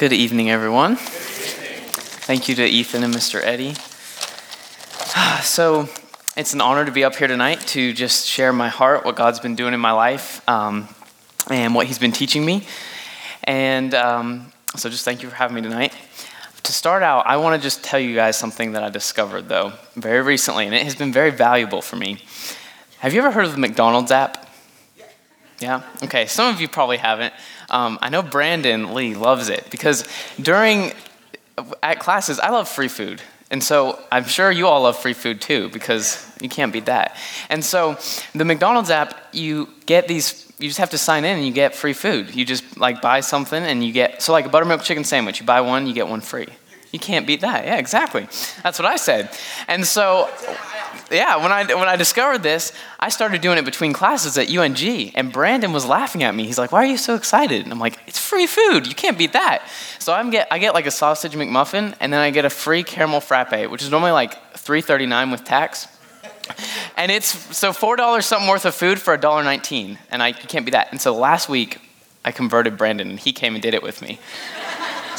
Good evening, everyone. Thank you to Ethan and Mr. Eddie. So, it's an honor to be up here tonight to just share my heart, what God's been doing in my life, um, and what He's been teaching me. And um, so, just thank you for having me tonight. To start out, I want to just tell you guys something that I discovered, though, very recently, and it has been very valuable for me. Have you ever heard of the McDonald's app? Yeah? Okay, some of you probably haven't. Um, I know Brandon Lee loves it because during at classes, I love free food. And so I'm sure you all love free food too because you can't beat that. And so the McDonald's app, you get these, you just have to sign in and you get free food. You just like buy something and you get, so like a buttermilk chicken sandwich, you buy one, you get one free. You can't beat that. Yeah, exactly. That's what I said. And so, yeah, when I, when I discovered this, I started doing it between classes at UNG, and Brandon was laughing at me. He's like, Why are you so excited? And I'm like, It's free food. You can't beat that. So I'm get, I get like a sausage McMuffin, and then I get a free caramel frappe, which is normally like $3.39 with tax. And it's so $4 something worth of food for $1.19, and I can't beat that. And so last week, I converted Brandon, and he came and did it with me.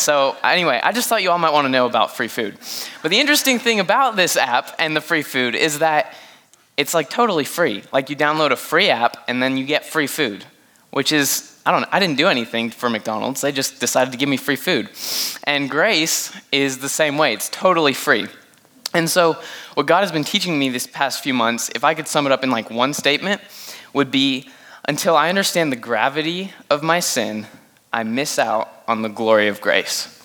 So, anyway, I just thought you all might want to know about free food. But the interesting thing about this app and the free food is that it's like totally free. Like you download a free app and then you get free food, which is, I don't know, I didn't do anything for McDonald's. They just decided to give me free food. And grace is the same way, it's totally free. And so, what God has been teaching me this past few months, if I could sum it up in like one statement, would be until I understand the gravity of my sin, I miss out on the glory of grace.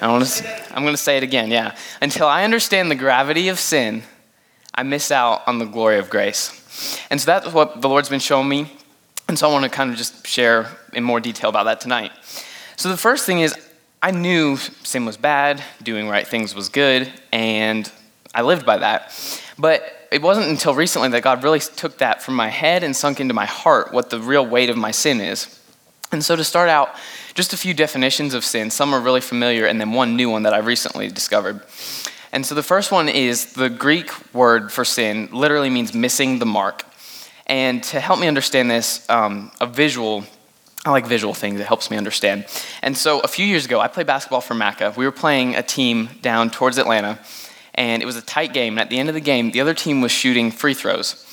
I am going to say it again, yeah. Until I understand the gravity of sin, I miss out on the glory of grace. And so that's what the Lord's been showing me. And so I want to kind of just share in more detail about that tonight. So the first thing is, I knew sin was bad, doing right things was good, and I lived by that. But it wasn't until recently that God really took that from my head and sunk into my heart what the real weight of my sin is. And so, to start out, just a few definitions of sin. Some are really familiar, and then one new one that I recently discovered. And so, the first one is the Greek word for sin literally means missing the mark. And to help me understand this, um, a visual, I like visual things, it helps me understand. And so, a few years ago, I played basketball for Maca. We were playing a team down towards Atlanta, and it was a tight game. And at the end of the game, the other team was shooting free throws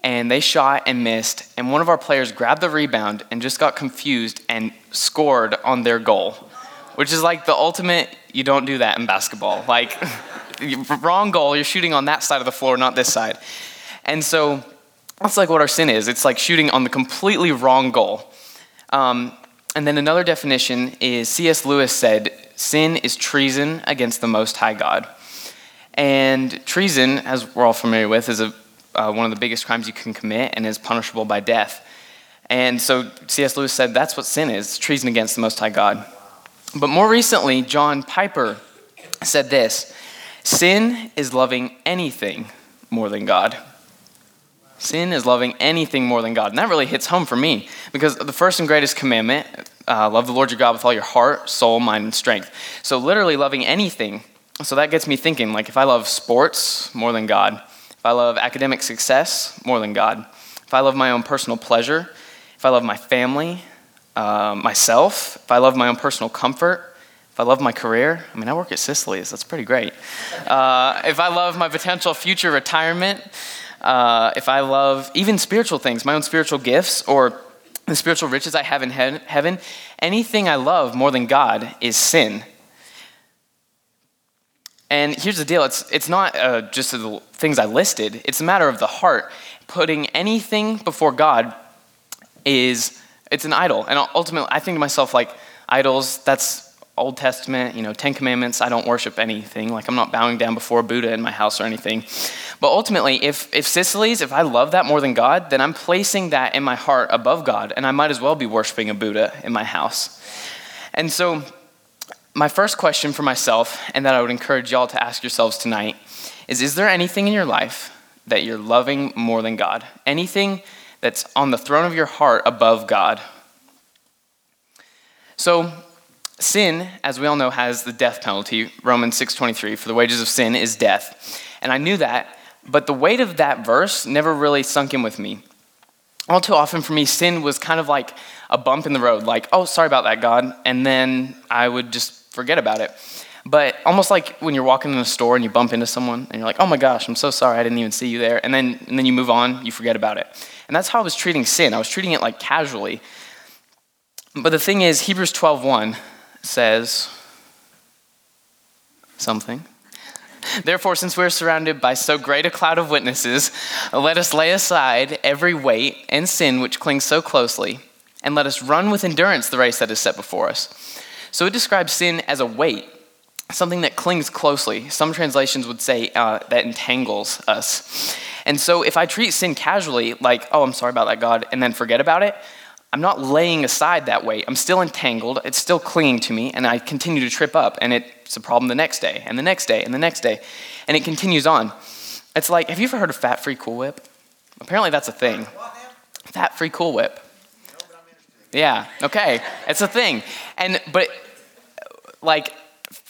and they shot and missed, and one of our players grabbed the rebound and just got confused and scored on their goal, which is like the ultimate you don't do that in basketball. Like, wrong goal, you're shooting on that side of the floor, not this side. And so that's like what our sin is it's like shooting on the completely wrong goal. Um, and then another definition is C.S. Lewis said, sin is treason against the Most High God. And treason, as we're all familiar with, is a uh, one of the biggest crimes you can commit and is punishable by death. And so C.S. Lewis said that's what sin is treason against the Most High God. But more recently, John Piper said this Sin is loving anything more than God. Sin is loving anything more than God. And that really hits home for me because the first and greatest commandment uh, love the Lord your God with all your heart, soul, mind, and strength. So, literally, loving anything. So, that gets me thinking like, if I love sports more than God, if I love academic success more than God, if I love my own personal pleasure, if I love my family, uh, myself, if I love my own personal comfort, if I love my career, I mean, I work at Sicily's, that's pretty great. Uh, if I love my potential future retirement, uh, if I love even spiritual things, my own spiritual gifts, or the spiritual riches I have in he- heaven, anything I love more than God is sin. And here's the deal it's, it's not uh, just the things I listed, it's a matter of the heart. Putting anything before God is, it's an idol. And ultimately, I think to myself, like, idols, that's Old Testament, you know, Ten Commandments, I don't worship anything. Like, I'm not bowing down before Buddha in my house or anything. But ultimately, if, if Sicily's, if I love that more than God, then I'm placing that in my heart above God, and I might as well be worshiping a Buddha in my house. And so, my first question for myself, and that I would encourage y'all to ask yourselves tonight, is Is there anything in your life that you're loving more than God? Anything that's on the throne of your heart above God? So, sin, as we all know, has the death penalty. Romans 6:23, for the wages of sin is death. And I knew that, but the weight of that verse never really sunk in with me. all too often for me, sin was kind of like a bump in the road, like, oh, sorry about that, God. And then I would just forget about it. But almost like when you're walking in a store and you bump into someone and you're like, oh my gosh, I'm so sorry, I didn't even see you there. And then, and then you move on, you forget about it. And that's how I was treating sin. I was treating it like casually. But the thing is, Hebrews 12:1 says something. Therefore, since we're surrounded by so great a cloud of witnesses, let us lay aside every weight and sin which clings so closely, and let us run with endurance the race that is set before us. So it describes sin as a weight, something that clings closely. Some translations would say uh, that entangles us. And so if I treat sin casually, like, oh, I'm sorry about that, God, and then forget about it, I'm not laying aside that weight. I'm still entangled. It's still clinging to me, and I continue to trip up, and it's a problem the next day, and the next day, and the next day. And it continues on. It's like, have you ever heard of fat free Cool Whip? Apparently, that's a thing. Fat free Cool Whip. Yeah, okay. It's a thing. And, but, like,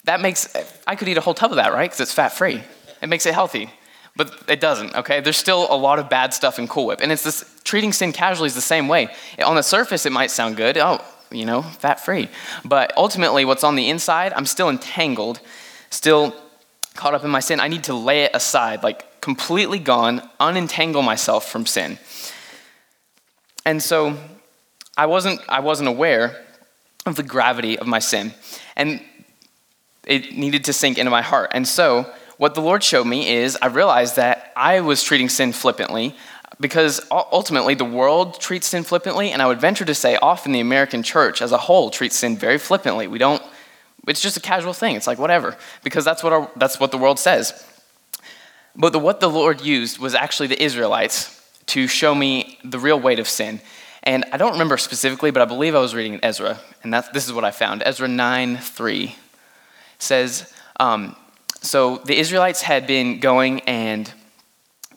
that makes, I could eat a whole tub of that, right? Because it's fat free. It makes it healthy. But it doesn't, okay? There's still a lot of bad stuff in Cool Whip. And it's this, treating sin casually is the same way. On the surface, it might sound good. Oh, you know, fat free. But ultimately, what's on the inside, I'm still entangled, still caught up in my sin. I need to lay it aside, like completely gone, unentangle myself from sin. And so I wasn't, I wasn't aware of the gravity of my sin. And it needed to sink into my heart. And so what the Lord showed me is I realized that I was treating sin flippantly because ultimately the world treats sin flippantly, and I would venture to say often the American church as a whole treats sin very flippantly. We don't, it's just a casual thing. It's like whatever, because that's what, our, that's what the world says. But the, what the Lord used was actually the Israelites to show me the real weight of sin. And I don't remember specifically, but I believe I was reading Ezra, and this is what I found. Ezra 9 3 says, um, so the Israelites had been going and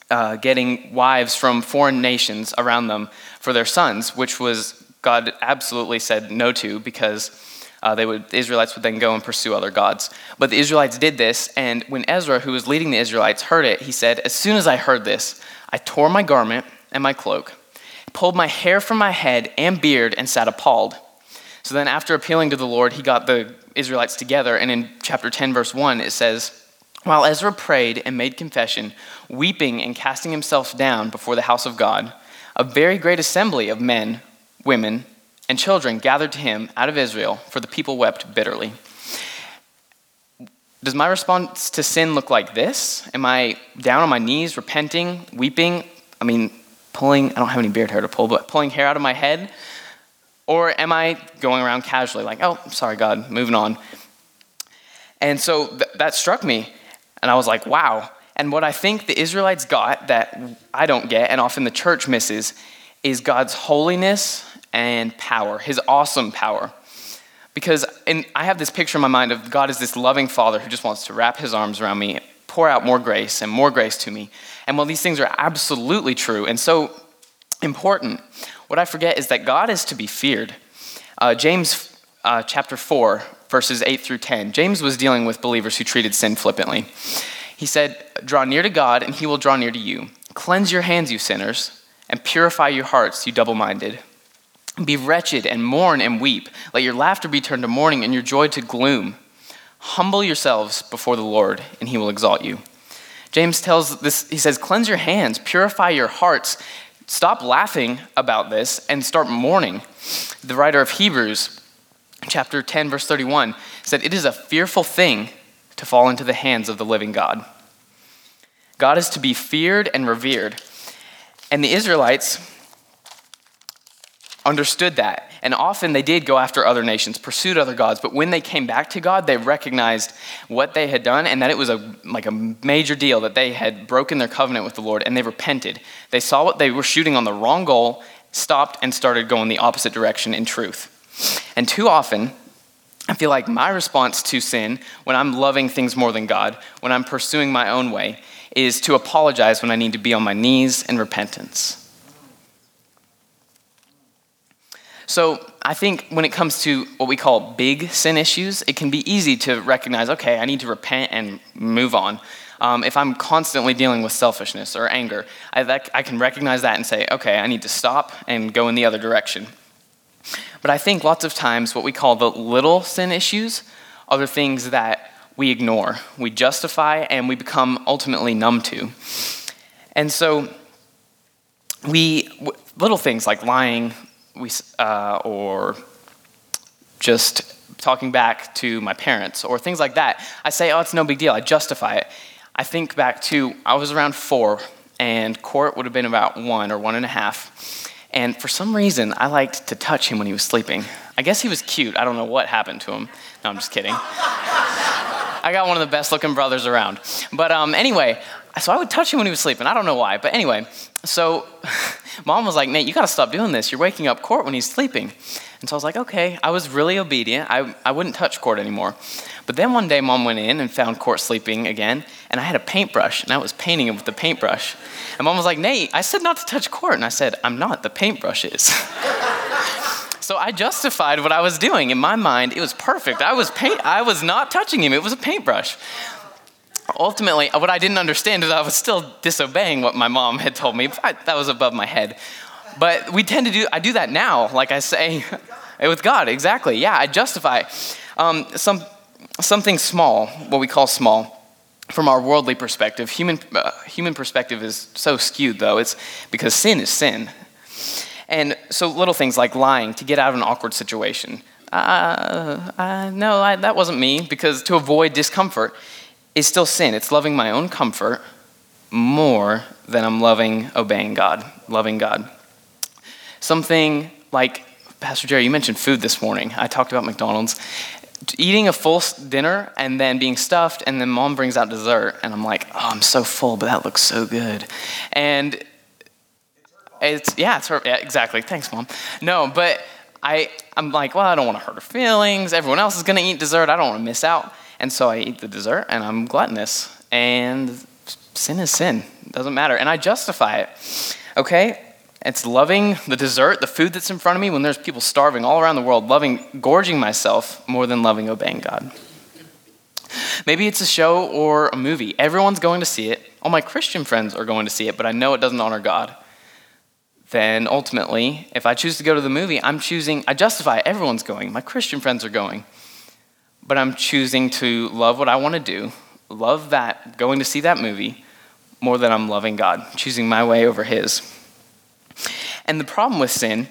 uh, getting wives from foreign nations around them for their sons, which was God absolutely said no to because uh, they would, the Israelites would then go and pursue other gods. But the Israelites did this, and when Ezra, who was leading the Israelites, heard it, he said, As soon as I heard this, I tore my garment and my cloak, pulled my hair from my head and beard, and sat appalled. So then, after appealing to the Lord, he got the Israelites together, and in chapter 10, verse 1, it says, While Ezra prayed and made confession, weeping and casting himself down before the house of God, a very great assembly of men, women, and children gathered to him out of Israel, for the people wept bitterly. Does my response to sin look like this? Am I down on my knees, repenting, weeping? I mean, pulling, I don't have any beard hair to pull, but pulling hair out of my head? Or am I going around casually, like, oh, sorry, God, moving on? And so th- that struck me, and I was like, wow. And what I think the Israelites got that I don't get, and often the church misses, is God's holiness and power, his awesome power. Because in, I have this picture in my mind of God as this loving father who just wants to wrap his arms around me, pour out more grace and more grace to me. And while these things are absolutely true and so important, what I forget is that God is to be feared. Uh, James uh, chapter 4, verses 8 through 10, James was dealing with believers who treated sin flippantly. He said, Draw near to God, and he will draw near to you. Cleanse your hands, you sinners, and purify your hearts, you double minded. Be wretched and mourn and weep. Let your laughter be turned to mourning and your joy to gloom. Humble yourselves before the Lord, and he will exalt you. James tells this, he says, Cleanse your hands, purify your hearts, Stop laughing about this and start mourning. The writer of Hebrews, chapter 10, verse 31, said, It is a fearful thing to fall into the hands of the living God. God is to be feared and revered. And the Israelites understood that. And often they did go after other nations, pursued other gods, but when they came back to God, they recognized what they had done and that it was a, like a major deal that they had broken their covenant with the Lord and they repented. They saw what they were shooting on the wrong goal, stopped, and started going the opposite direction in truth. And too often, I feel like my response to sin, when I'm loving things more than God, when I'm pursuing my own way, is to apologize when I need to be on my knees in repentance. So I think when it comes to what we call big sin issues, it can be easy to recognize, okay, I need to repent and move on. Um, if I'm constantly dealing with selfishness or anger, I, that, I can recognize that and say, okay, I need to stop and go in the other direction. But I think lots of times what we call the little sin issues are the things that we ignore, we justify, and we become ultimately numb to. And so, we, little things like lying we, uh, or just talking back to my parents or things like that, I say, oh, it's no big deal. I justify it. I think back to, I was around four, and Court would have been about one or one and a half. And for some reason, I liked to touch him when he was sleeping. I guess he was cute. I don't know what happened to him. No, I'm just kidding. I got one of the best looking brothers around. But um, anyway, so I would touch him when he was sleeping. I don't know why. But anyway, so mom was like, Nate, you got to stop doing this. You're waking up Court when he's sleeping. And so I was like, okay. I was really obedient. I, I wouldn't touch Court anymore. But then one day, mom went in and found Court sleeping again, and I had a paintbrush, and I was painting him with the paintbrush. And mom was like, Nate, I said not to touch Court. And I said, I'm not, the paintbrush is. so I justified what I was doing. In my mind, it was perfect. I was, paint- I was not touching him, it was a paintbrush. Ultimately, what I didn't understand is I was still disobeying what my mom had told me. I, that was above my head. But we tend to do, I do that now, like I say, with God, exactly. Yeah, I justify. Um, some something small, what we call small, from our worldly perspective. Human, uh, human perspective is so skewed, though. It's because sin is sin. And so little things like lying to get out of an awkward situation. Uh, uh, no, I, that wasn't me, because to avoid discomfort is still sin. It's loving my own comfort more than I'm loving obeying God, loving God. Something like, Pastor Jerry, you mentioned food this morning. I talked about McDonald's eating a full dinner and then being stuffed, and then mom brings out dessert, and I'm like, oh, I'm so full, but that looks so good. And it's, yeah, it's her, yeah, exactly. Thanks, mom. No, but I, I'm like, well, I don't want to hurt her feelings. Everyone else is going to eat dessert. I don't want to miss out. And so I eat the dessert, and I'm gluttonous. And sin is sin. It doesn't matter. And I justify it. Okay? It's loving the dessert, the food that's in front of me when there's people starving all around the world, loving, gorging myself more than loving obeying God. Maybe it's a show or a movie. Everyone's going to see it. All my Christian friends are going to see it, but I know it doesn't honor God. Then ultimately, if I choose to go to the movie, I'm choosing, I justify everyone's going. My Christian friends are going. But I'm choosing to love what I want to do, love that, going to see that movie, more than I'm loving God, choosing my way over His. And the problem with sin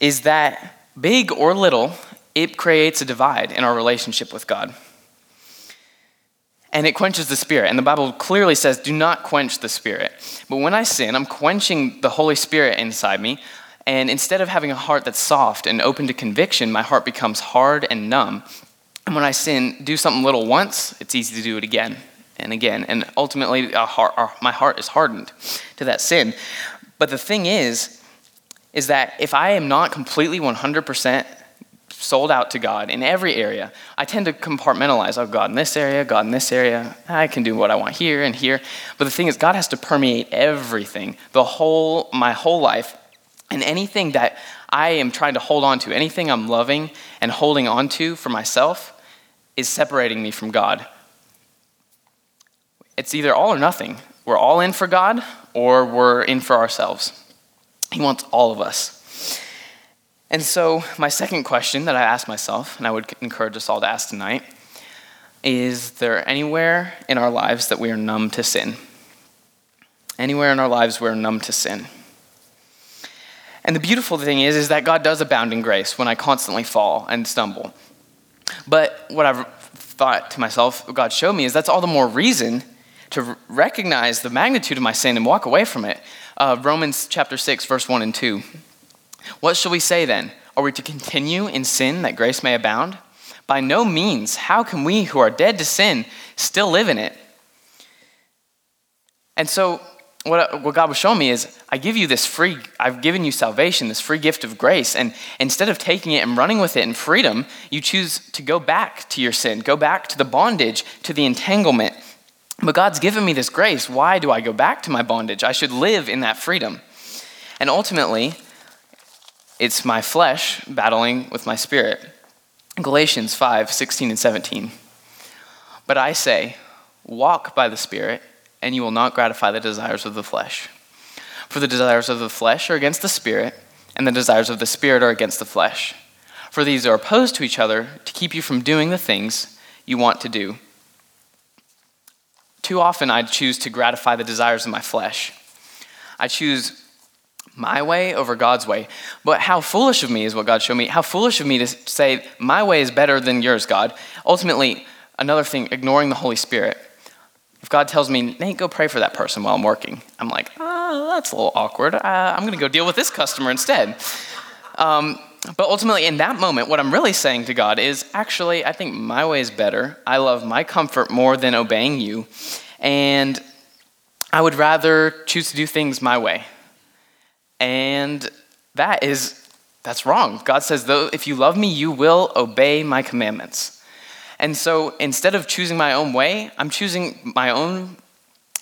is that, big or little, it creates a divide in our relationship with God. And it quenches the Spirit. And the Bible clearly says, do not quench the Spirit. But when I sin, I'm quenching the Holy Spirit inside me. And instead of having a heart that's soft and open to conviction, my heart becomes hard and numb. And when I sin, do something little once, it's easy to do it again and again. And ultimately, heart, my heart is hardened to that sin. But the thing is, is that if I am not completely 100% sold out to God in every area, I tend to compartmentalize. Oh, God in this area, God in this area. I can do what I want here and here. But the thing is, God has to permeate everything, the whole, my whole life. And anything that I am trying to hold on to, anything I'm loving and holding on to for myself, is separating me from God. It's either all or nothing. We're all in for God or we're in for ourselves. He wants all of us. And so, my second question that I ask myself, and I would encourage us all to ask tonight, is there anywhere in our lives that we are numb to sin? Anywhere in our lives we're numb to sin. And the beautiful thing is, is that God does abound in grace when I constantly fall and stumble. But what I've thought to myself, God showed me, is that's all the more reason to recognize the magnitude of my sin and walk away from it uh, Romans chapter 6, verse 1 and 2. What shall we say then? Are we to continue in sin that grace may abound? By no means. How can we who are dead to sin still live in it? And so, what, what God was showing me is, I give you this free, I've given you salvation, this free gift of grace. And instead of taking it and running with it in freedom, you choose to go back to your sin, go back to the bondage, to the entanglement but God's given me this grace. Why do I go back to my bondage? I should live in that freedom. And ultimately, it's my flesh battling with my spirit. Galatians 5 16 and 17. But I say, walk by the Spirit, and you will not gratify the desires of the flesh. For the desires of the flesh are against the Spirit, and the desires of the Spirit are against the flesh. For these are opposed to each other to keep you from doing the things you want to do. Too often I choose to gratify the desires of my flesh. I choose my way over God's way. But how foolish of me is what God showed me. How foolish of me to say, my way is better than yours, God. Ultimately, another thing, ignoring the Holy Spirit. If God tells me, Nate, go pray for that person while I'm working, I'm like, oh, that's a little awkward. Uh, I'm going to go deal with this customer instead. Um, but ultimately, in that moment, what I'm really saying to God is actually, I think my way is better. I love my comfort more than obeying you. And I would rather choose to do things my way. And that is, that's wrong. God says, though, if you love me, you will obey my commandments. And so instead of choosing my own way, I'm choosing my own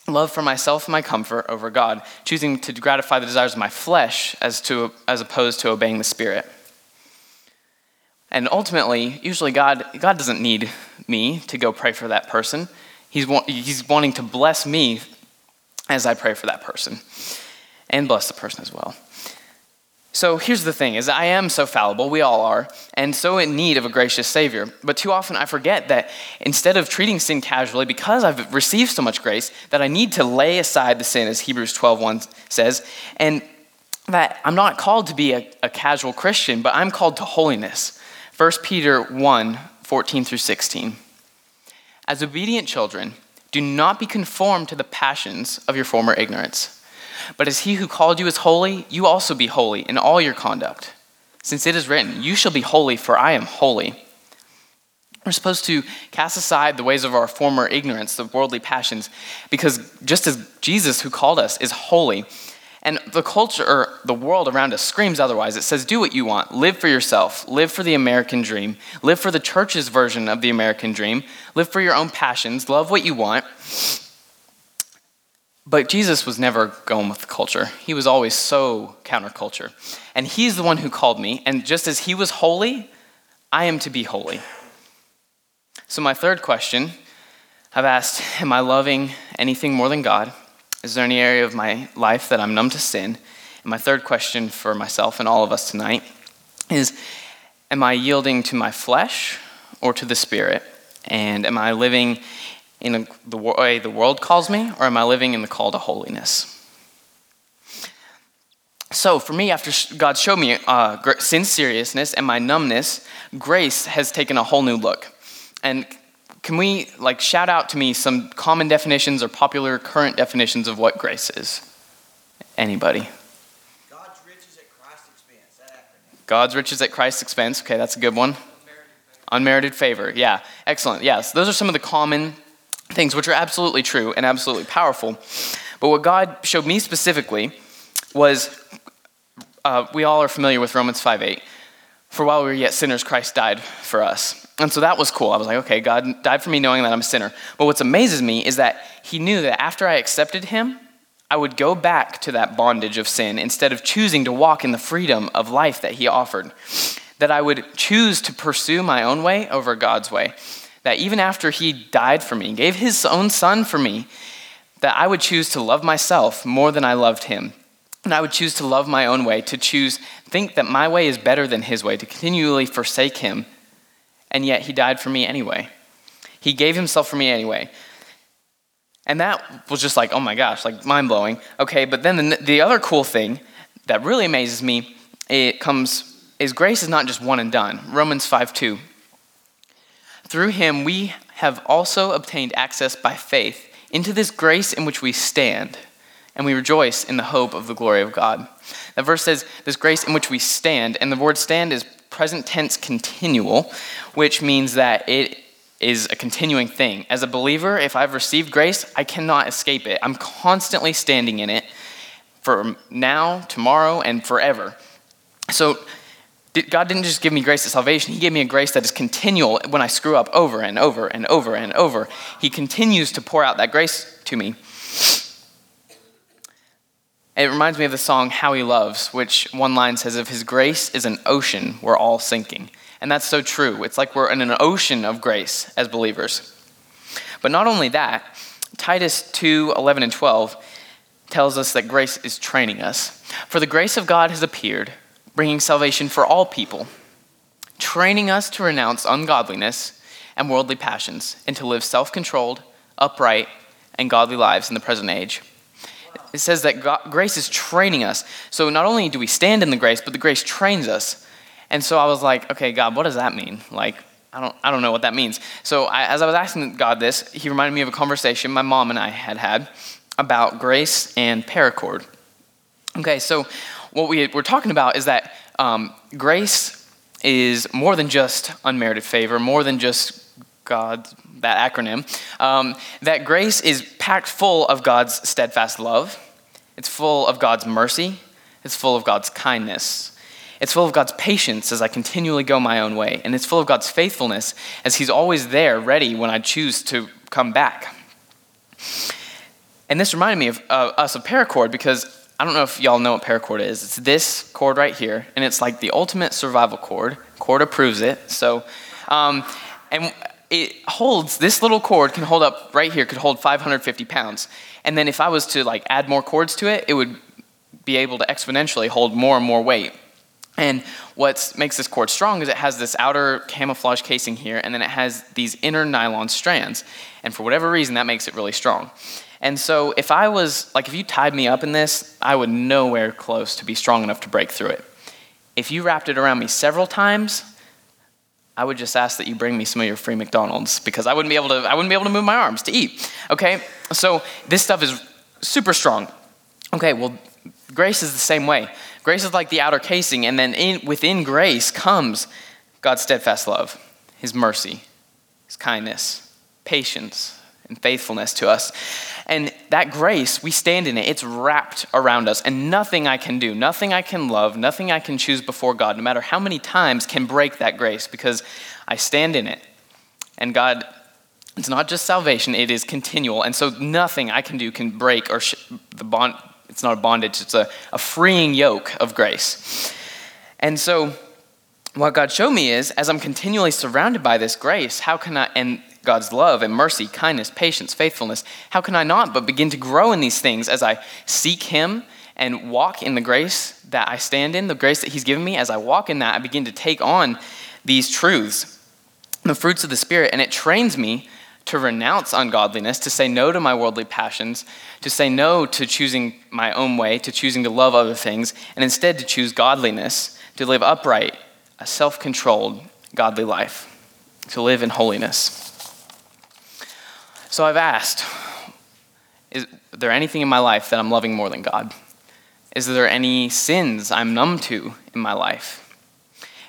love for myself and my comfort over God, choosing to gratify the desires of my flesh as, to, as opposed to obeying the Spirit. And ultimately, usually God, God doesn't need me to go pray for that person. He's, he's wanting to bless me as I pray for that person and bless the person as well. So here's the thing is I am so fallible, we all are, and so in need of a gracious savior. But too often I forget that instead of treating sin casually because I've received so much grace that I need to lay aside the sin as Hebrews 12:1 says, and that I'm not called to be a, a casual Christian, but I'm called to holiness. 1 Peter 1, 14 through 16. As obedient children, do not be conformed to the passions of your former ignorance but as he who called you is holy, you also be holy in all your conduct. Since it is written, You shall be holy, for I am holy. We're supposed to cast aside the ways of our former ignorance, the worldly passions, because just as Jesus, who called us, is holy, and the culture or the world around us screams otherwise. It says, do what you want, live for yourself, live for the American dream, live for the church's version of the American dream, live for your own passions, love what you want. But Jesus was never going with the culture. He was always so counterculture. And he's the one who called me. And just as he was holy, I am to be holy. So, my third question I've asked, Am I loving anything more than God? Is there any area of my life that I'm numb to sin? And my third question for myself and all of us tonight is Am I yielding to my flesh or to the Spirit? And am I living in the way the world calls me, or am I living in the call to holiness? So, for me, after God showed me uh, sin's seriousness and my numbness, grace has taken a whole new look. And can we like shout out to me some common definitions or popular current definitions of what grace is? Anybody? God's riches at Christ's expense. God's riches at Christ's expense. Okay, that's a good one. Unmerited favor. Unmerited favor. Yeah, excellent. Yes, those are some of the common things which are absolutely true and absolutely powerful. But what God showed me specifically was uh, we all are familiar with Romans 5 8. For while we were yet sinners, Christ died for us. And so that was cool. I was like, okay, God died for me knowing that I'm a sinner. But what amazes me is that He knew that after I accepted Him, I would go back to that bondage of sin instead of choosing to walk in the freedom of life that He offered. That I would choose to pursue my own way over God's way that even after he died for me, gave his own son for me, that I would choose to love myself more than I loved him. And I would choose to love my own way, to choose, think that my way is better than his way, to continually forsake him. And yet he died for me anyway. He gave himself for me anyway. And that was just like, oh my gosh, like mind blowing. Okay, but then the, the other cool thing that really amazes me, it comes, is grace is not just one and done. Romans 5 2 through him, we have also obtained access by faith into this grace in which we stand, and we rejoice in the hope of the glory of God. That verse says, this grace in which we stand, and the word stand is present tense continual, which means that it is a continuing thing. As a believer, if I've received grace, I cannot escape it. I'm constantly standing in it for now, tomorrow, and forever. So God didn't just give me grace at salvation, He gave me a grace that is continual when I screw up over and over and over and over. He continues to pour out that grace to me. It reminds me of the song How He Loves, which one line says, If His grace is an ocean, we're all sinking. And that's so true. It's like we're in an ocean of grace as believers. But not only that, Titus 2 11 and 12 tells us that grace is training us. For the grace of God has appeared, bringing salvation for all people, training us to renounce ungodliness and worldly passions, and to live self controlled, upright, and godly lives in the present age. It says that God, grace is training us. So not only do we stand in the grace, but the grace trains us. And so I was like, okay, God, what does that mean? Like, I don't, I don't know what that means. So I, as I was asking God this, he reminded me of a conversation my mom and I had had about grace and paracord. Okay, so what we, we're talking about is that um, grace is more than just unmerited favor, more than just God, that acronym. Um, that grace is packed full of God's steadfast love, it's full of God's mercy, it's full of God's kindness. It's full of God's patience as I continually go my own way, and it's full of God's faithfulness as He's always there, ready when I choose to come back. And this reminded me of uh, us of paracord because I don't know if y'all know what paracord is. It's this cord right here, and it's like the ultimate survival cord. Cord approves it. So, um, and it holds this little cord can hold up right here could hold 550 pounds. And then if I was to like add more cords to it, it would be able to exponentially hold more and more weight. And what makes this cord strong is it has this outer camouflage casing here, and then it has these inner nylon strands. And for whatever reason, that makes it really strong. And so if I was, like, if you tied me up in this, I would nowhere close to be strong enough to break through it. If you wrapped it around me several times, I would just ask that you bring me some of your free McDonald's because I wouldn't be able to, I wouldn't be able to move my arms to eat. Okay? So this stuff is super strong. Okay, well, grace is the same way. Grace is like the outer casing, and then in, within grace comes God's steadfast love, His mercy, His kindness, patience, and faithfulness to us. And that grace, we stand in it, it's wrapped around us, and nothing I can do, nothing I can love, nothing I can choose before God, no matter how many times, can break that grace because I stand in it. And God, it's not just salvation, it is continual. And so nothing I can do can break or sh- the bond, it's not a bondage, it's a, a freeing yoke of grace. And so, what God showed me is, as I'm continually surrounded by this grace, how can I, and God's love and mercy, kindness, patience, faithfulness, how can I not but begin to grow in these things as I seek Him and walk in the grace that I stand in, the grace that He's given me? As I walk in that, I begin to take on these truths, the fruits of the Spirit, and it trains me to renounce ungodliness, to say no to my worldly passions, to say no to choosing my own way, to choosing to love other things, and instead to choose godliness, to live upright, a self controlled, godly life, to live in holiness. So I've asked Is there anything in my life that I'm loving more than God? Is there any sins I'm numb to in my life?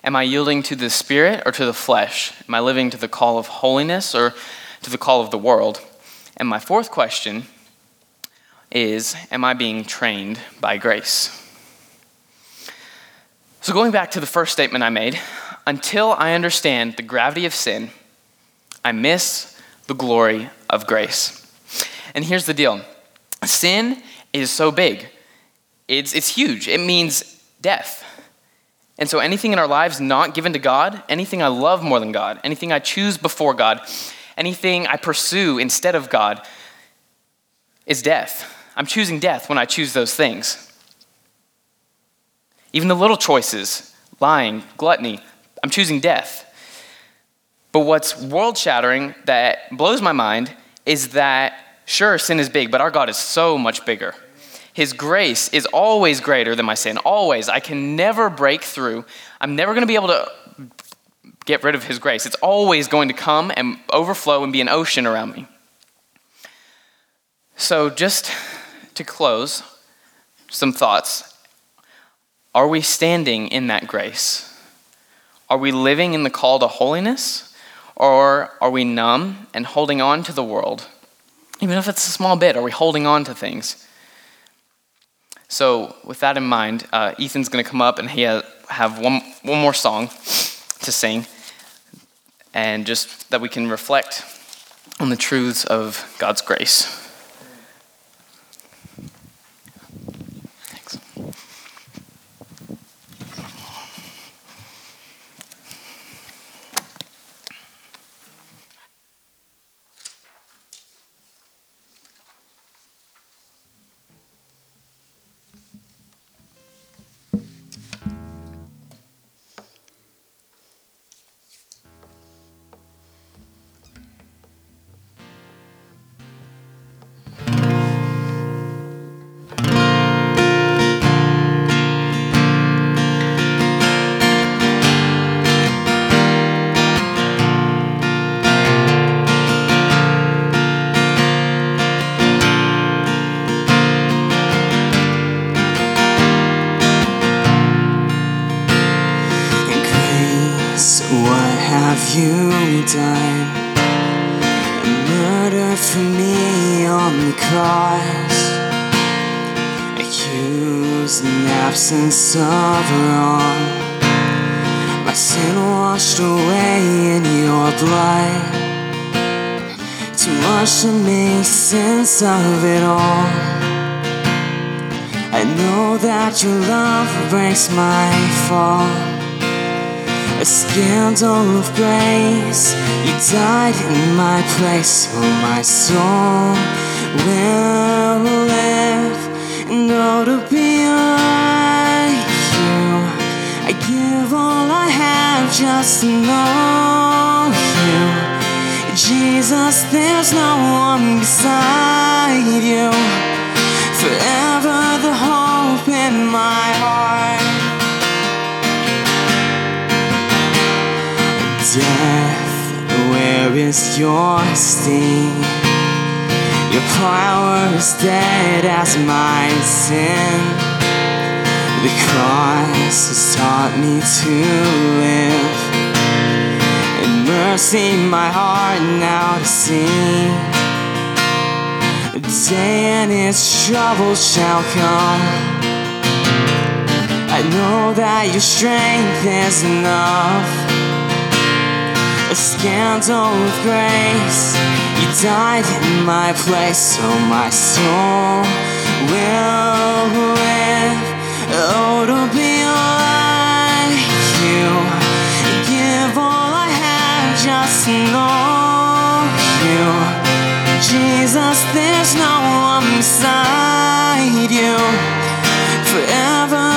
Am I yielding to the spirit or to the flesh? Am I living to the call of holiness or to the call of the world? And my fourth question is Am I being trained by grace? So, going back to the first statement I made, until I understand the gravity of sin, I miss the glory of grace. And here's the deal sin is so big, it's, it's huge. It means death. And so, anything in our lives not given to God, anything I love more than God, anything I choose before God, anything I pursue instead of God, is death. I'm choosing death when I choose those things. Even the little choices, lying, gluttony, I'm choosing death. But what's world shattering that blows my mind is that, sure, sin is big, but our God is so much bigger. His grace is always greater than my sin, always. I can never break through. I'm never going to be able to get rid of His grace. It's always going to come and overflow and be an ocean around me. So, just to close, some thoughts. Are we standing in that grace? Are we living in the call to holiness? Or are we numb and holding on to the world? Even if it's a small bit, are we holding on to things? So, with that in mind, uh, Ethan's going to come up and he ha- have one, one more song to sing, and just that we can reflect on the truths of God's grace. Much to make sense of it all. I know that your love breaks my fall. A scandal of grace, you died in my place, so my soul will live. And oh, to be like you, I give all I have just to know. Jesus, there's no one beside you. Forever the hope in my heart. Death, where is your sting? Your power is dead as my sin. The cross has taught me to live. And my heart now to sing. Day and its troubles shall come. I know that your strength is enough a scandal of grace. You died in my place, so my soul will live. Oh, to be like just know you. Jesus, there's no one beside you. Forever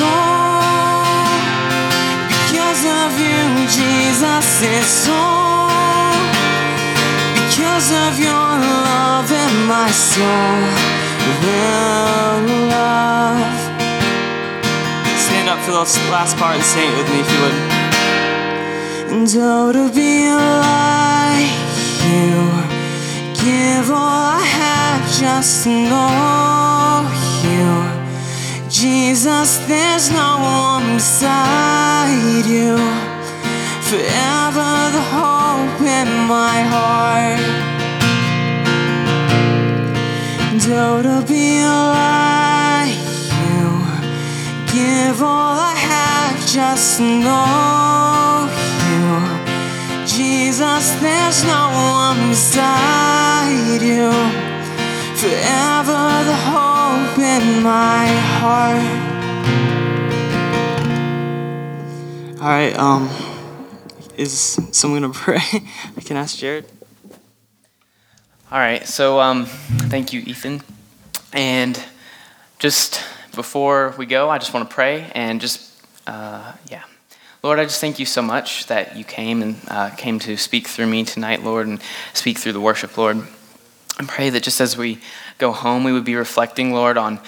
all because of you, Jesus. All because of your love and my soul will love. Stand up for the last part and sing it with me if you would. And oh, to be like you. Give all I have just to know you. Jesus, there's no one beside you. Forever the hope in my heart. And oh, to be like you. Give all I have just know you. Jesus, there's no one beside you. Forever the hope in my heart. All right, um, is someone gonna pray? I can ask Jared. All right, so um, thank you, Ethan. And just before we go, I just want to pray and just, uh, yeah. Lord, I just thank you so much that you came and uh, came to speak through me tonight, Lord, and speak through the worship, Lord. I pray that just as we go home, we would be reflecting, Lord, on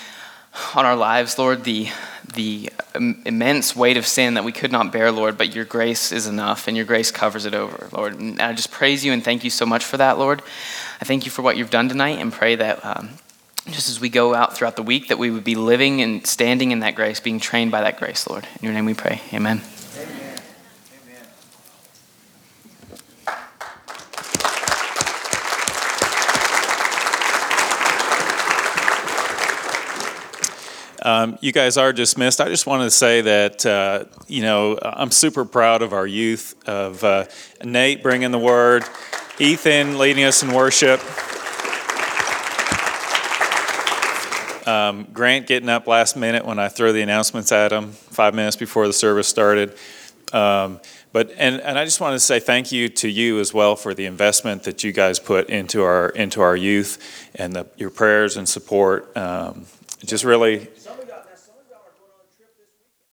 on our lives, Lord, the the immense weight of sin that we could not bear, Lord, but your grace is enough and your grace covers it over, Lord. And I just praise you and thank you so much for that, Lord. I thank you for what you've done tonight and pray that um, just as we go out throughout the week, that we would be living and standing in that grace, being trained by that grace, Lord. In your name we pray. Amen. Amen. Um, you guys are dismissed. I just wanted to say that, uh, you know, I'm super proud of our youth, of uh, Nate bringing the word, Ethan leading us in worship, um, Grant getting up last minute when I throw the announcements at him, five minutes before the service started. Um, but and, and I just want to say thank you to you as well for the investment that you guys put into our into our youth and the, your prayers and support. Um, just really